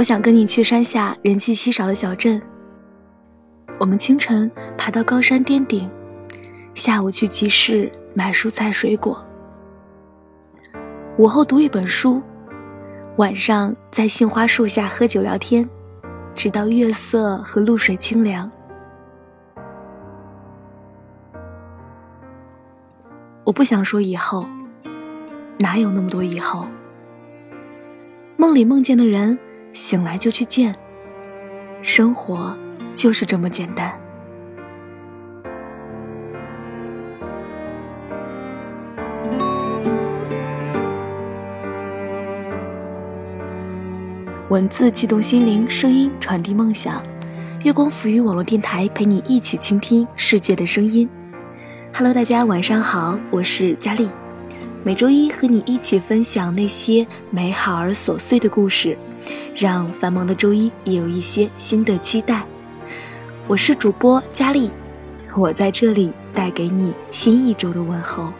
我想跟你去山下人迹稀少的小镇。我们清晨爬到高山巅顶，下午去集市买蔬菜水果，午后读一本书，晚上在杏花树下喝酒聊天，直到月色和露水清凉。我不想说以后，哪有那么多以后？梦里梦见的人，醒来就去见。生活就是这么简单。文字悸动心灵，声音传递梦想。月光抚育网络电台，陪你一起倾听世界的声音。Hello，大家晚上好，我是佳丽。每周一和你一起分享那些美好而琐碎的故事，让繁忙的周一也有一些新的期待。我是主播佳丽，我在这里带给你新一周的问候。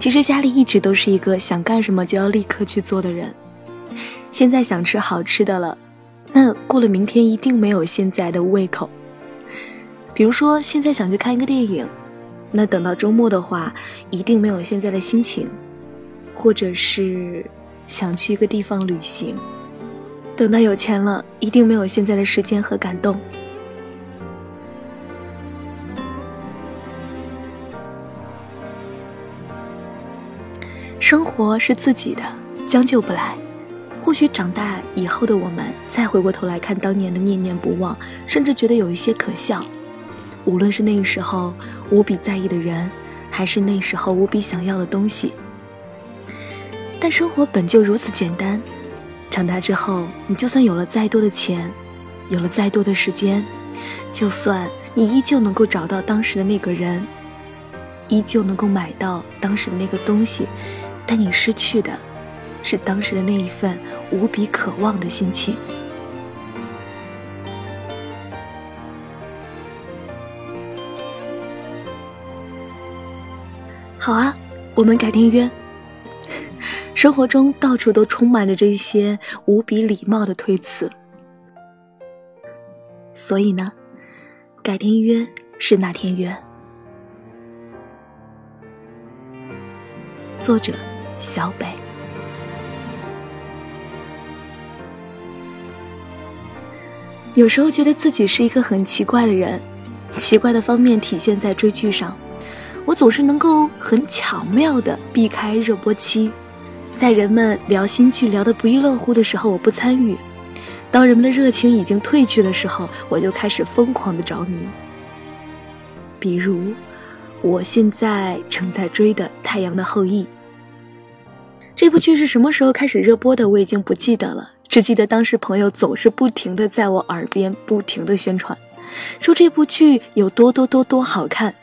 其实佳丽一直都是一个想干什么就要立刻去做的人。现在想吃好吃的了，那过了明天一定没有现在的胃口。比如说，现在想去看一个电影，那等到周末的话，一定没有现在的心情；或者是想去一个地方旅行，等到有钱了，一定没有现在的时间和感动。生活是自己的，将就不来。或许长大以后的我们，再回过头来看当年的念念不忘，甚至觉得有一些可笑。无论是那个时候无比在意的人，还是那时候无比想要的东西，但生活本就如此简单。长大之后，你就算有了再多的钱，有了再多的时间，就算你依旧能够找到当时的那个人，依旧能够买到当时的那个东西，但你失去的。是当时的那一份无比渴望的心情。好啊，我们改天约。生活中到处都充满着这些无比礼貌的推辞，所以呢，改天约是哪天约？作者：小北。有时候觉得自己是一个很奇怪的人，奇怪的方面体现在追剧上，我总是能够很巧妙地避开热播期，在人们聊新剧聊得不亦乐乎的时候，我不参与；当人们的热情已经褪去的时候，我就开始疯狂的着迷。比如，我现在正在追的《太阳的后裔》这部剧是什么时候开始热播的，我已经不记得了。只记得当时朋友总是不停的在我耳边不停的宣传，说这部剧有多多多多好看，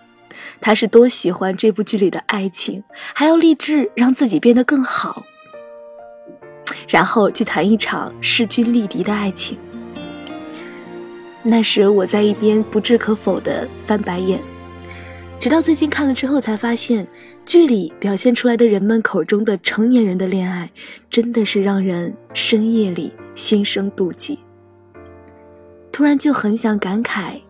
他是多喜欢这部剧里的爱情，还要立志让自己变得更好，然后去谈一场势均力敌的爱情。那时我在一边不置可否的翻白眼，直到最近看了之后才发现。剧里表现出来的人们口中的成年人的恋爱，真的是让人深夜里心生妒忌。突然就很想感慨，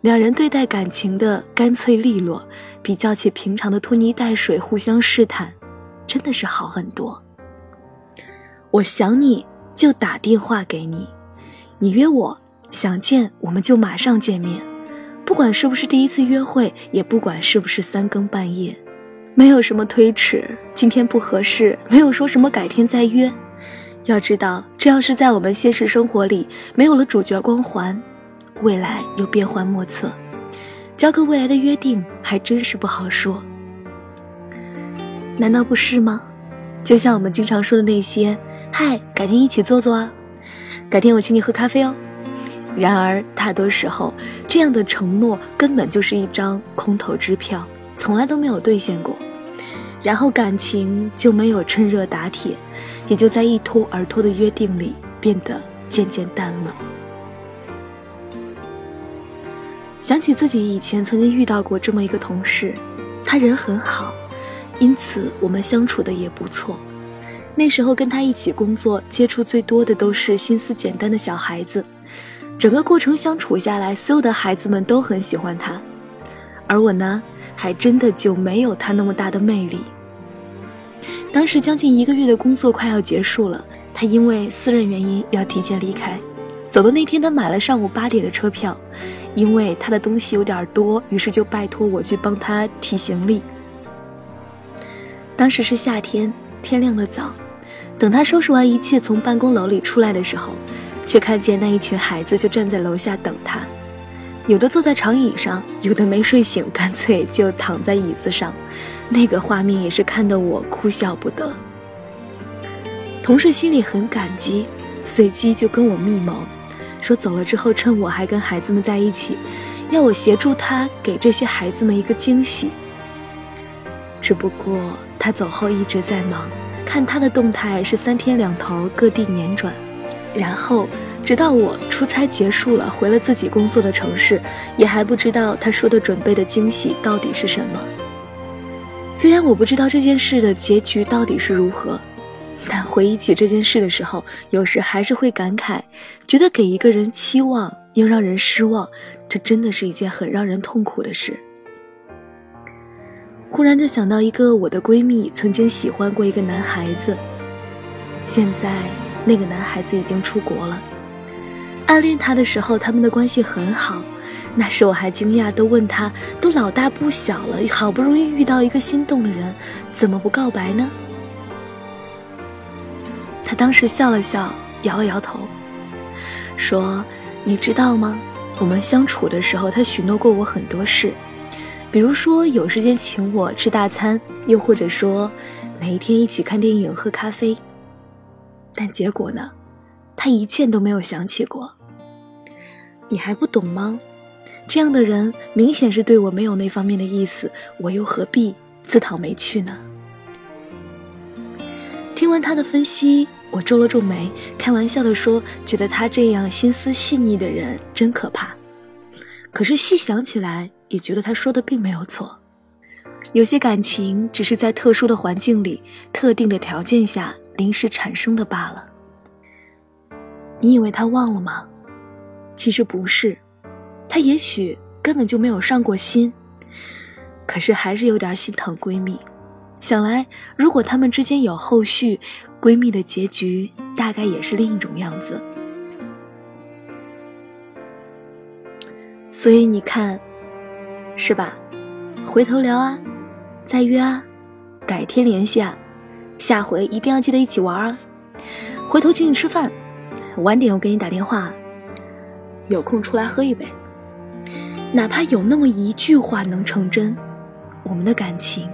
两人对待感情的干脆利落，比较起平常的拖泥带水、互相试探，真的是好很多。我想你就打电话给你，你约我想见我们就马上见面，不管是不是第一次约会，也不管是不是三更半夜。没有什么推迟，今天不合适，没有说什么改天再约。要知道，这要是在我们现实生活里，没有了主角光环，未来又变幻莫测，交个未来的约定还真是不好说。难道不是吗？就像我们经常说的那些“嗨，改天一起坐坐啊”，“改天我请你喝咖啡哦”。然而，大多时候，这样的承诺根本就是一张空头支票，从来都没有兑现过。然后感情就没有趁热打铁，也就在一拖而拖的约定里变得渐渐淡了。想起自己以前曾经遇到过这么一个同事，他人很好，因此我们相处的也不错。那时候跟他一起工作，接触最多的都是心思简单的小孩子。整个过程相处下来，所有的孩子们都很喜欢他，而我呢，还真的就没有他那么大的魅力。当时将近一个月的工作快要结束了，他因为私人原因要提前离开。走的那天，他买了上午八点的车票，因为他的东西有点多，于是就拜托我去帮他提行李。当时是夏天，天亮的早，等他收拾完一切从办公楼里出来的时候。却看见那一群孩子就站在楼下等他，有的坐在长椅上，有的没睡醒，干脆就躺在椅子上。那个画面也是看得我哭笑不得。同事心里很感激，随即就跟我密谋，说走了之后趁我还跟孩子们在一起，要我协助他给这些孩子们一个惊喜。只不过他走后一直在忙，看他的动态是三天两头各地辗转。然后，直到我出差结束了，回了自己工作的城市，也还不知道他说的准备的惊喜到底是什么。虽然我不知道这件事的结局到底是如何，但回忆起这件事的时候，有时还是会感慨，觉得给一个人期望又让人失望，这真的是一件很让人痛苦的事。忽然就想到一个我的闺蜜曾经喜欢过一个男孩子，现在。那个男孩子已经出国了，暗恋他的时候，他们的关系很好。那时我还惊讶，都问他，都老大不小了，好不容易遇到一个心动的人，怎么不告白呢？他当时笑了笑，摇了摇头，说：“你知道吗？我们相处的时候，他许诺过我很多事，比如说有时间请我吃大餐，又或者说哪一天一起看电影、喝咖啡。”但结果呢？他一件都没有想起过。你还不懂吗？这样的人明显是对我没有那方面的意思，我又何必自讨没趣呢？听完他的分析，我皱了皱眉，开玩笑的说：“觉得他这样心思细腻的人真可怕。”可是细想起来，也觉得他说的并没有错。有些感情只是在特殊的环境里、特定的条件下。临时产生的罢了。你以为他忘了吗？其实不是，他也许根本就没有上过心。可是还是有点心疼闺蜜。想来，如果他们之间有后续，闺蜜的结局大概也是另一种样子。所以你看，是吧？回头聊啊，再约啊，改天联系啊。下回一定要记得一起玩啊！回头请你吃饭，晚点我给你打电话，有空出来喝一杯。哪怕有那么一句话能成真，我们的感情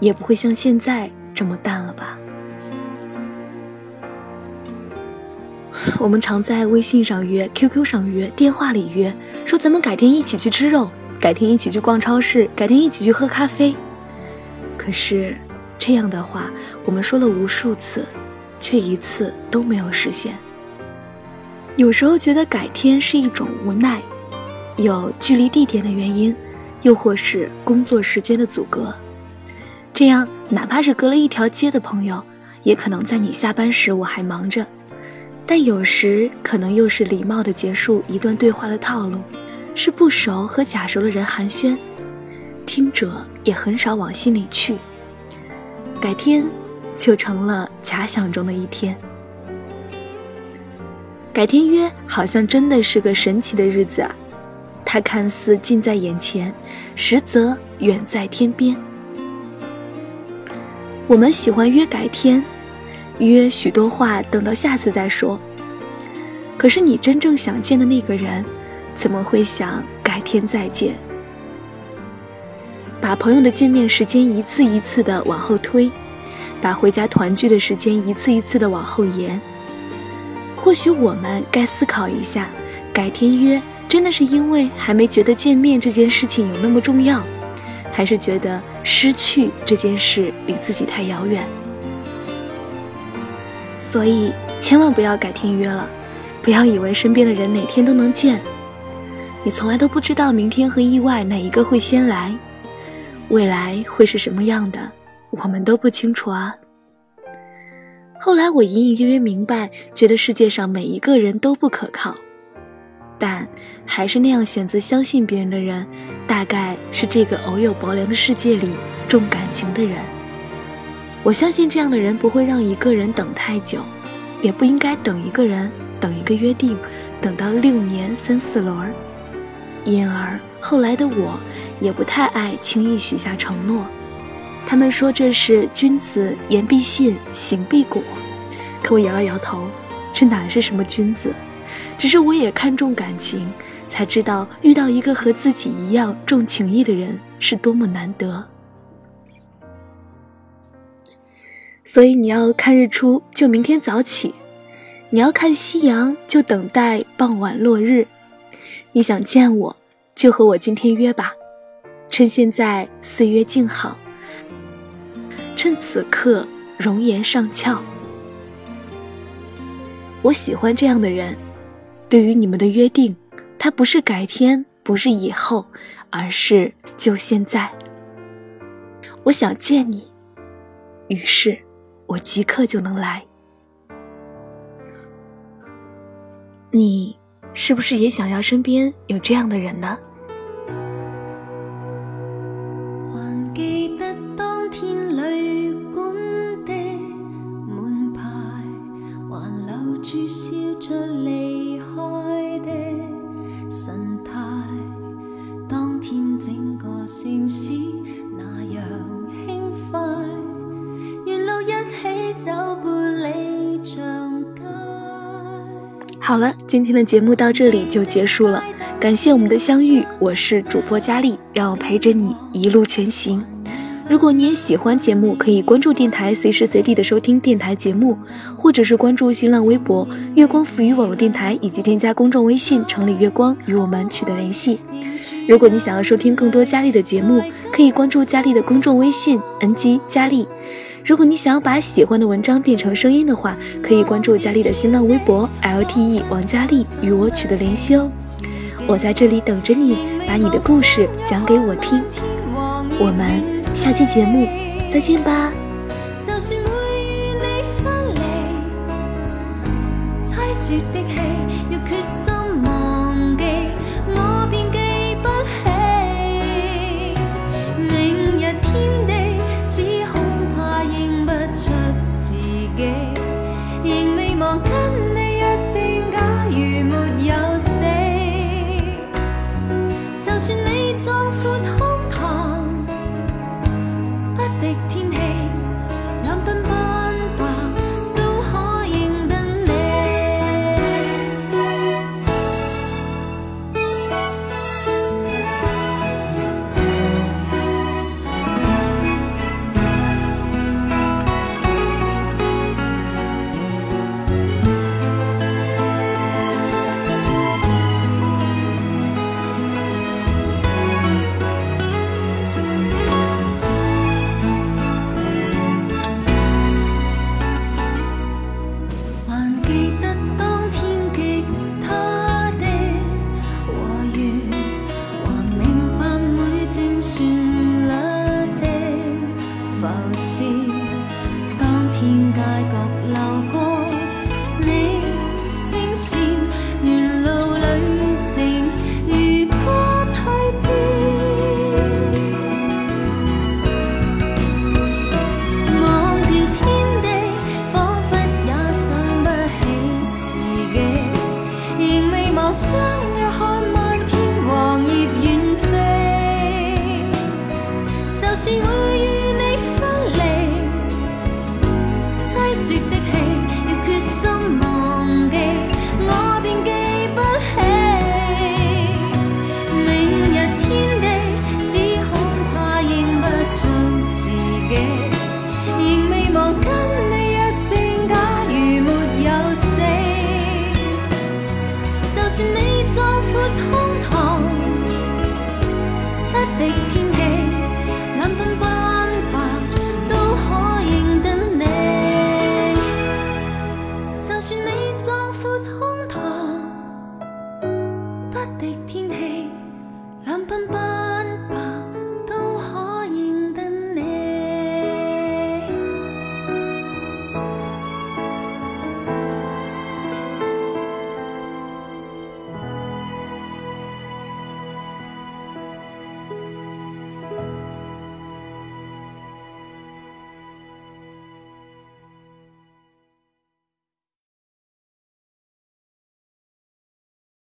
也不会像现在这么淡了吧？我们常在微信上约、QQ 上约、电话里约，说咱们改天一起去吃肉，改天一起去逛超市，改天一起去喝咖啡。可是。这样的话，我们说了无数次，却一次都没有实现。有时候觉得改天是一种无奈，有距离、地点的原因，又或是工作时间的阻隔。这样，哪怕是隔了一条街的朋友，也可能在你下班时我还忙着。但有时可能又是礼貌的结束一段对话的套路，是不熟和假熟的人寒暄，听者也很少往心里去。改天，就成了假想中的一天。改天约，好像真的是个神奇的日子啊！它看似近在眼前，实则远在天边。我们喜欢约改天，约许多话等到下次再说。可是你真正想见的那个人，怎么会想改天再见？把朋友的见面时间一次一次的往后推，把回家团聚的时间一次一次的往后延。或许我们该思考一下，改天约真的是因为还没觉得见面这件事情有那么重要，还是觉得失去这件事离自己太遥远？所以千万不要改天约了，不要以为身边的人哪天都能见，你从来都不知道明天和意外哪一个会先来。未来会是什么样的，我们都不清楚啊。后来我隐隐约约明白，觉得世界上每一个人都不可靠，但还是那样选择相信别人的人，大概是这个偶有薄凉的世界里重感情的人。我相信这样的人不会让一个人等太久，也不应该等一个人等一个约定，等到六年三四轮儿。因而后来的我，也不太爱轻易许下承诺。他们说这是君子言必信，行必果。可我摇了摇头，这哪是什么君子？只是我也看重感情，才知道遇到一个和自己一样重情义的人是多么难得。所以你要看日出，就明天早起；你要看夕阳，就等待傍晚落日。你想见我，就和我今天约吧。趁现在岁月静好。趁此刻容颜尚俏，我喜欢这样的人。对于你们的约定，他不是改天，不是以后，而是就现在。我想见你，于是我即刻就能来。你是不是也想要身边有这样的人呢？好了，今天的节目到这里就结束了，感谢我们的相遇，我是主播佳丽，让我陪着你一路前行。如果你也喜欢节目，可以关注电台，随时随地的收听电台节目，或者是关注新浪微博“月光浮语网络电台”，以及添加公众微信“城里月光”与我们取得联系。如果你想要收听更多佳丽的节目，可以关注佳丽的公众微信 “ng 佳丽”。如果你想要把喜欢的文章变成声音的话，可以关注佳丽的新浪微博 lte 王佳丽与我取得联系哦。我在这里等着你，把你的故事讲给我听。我们下期节目再见吧。天气，两鬓斑。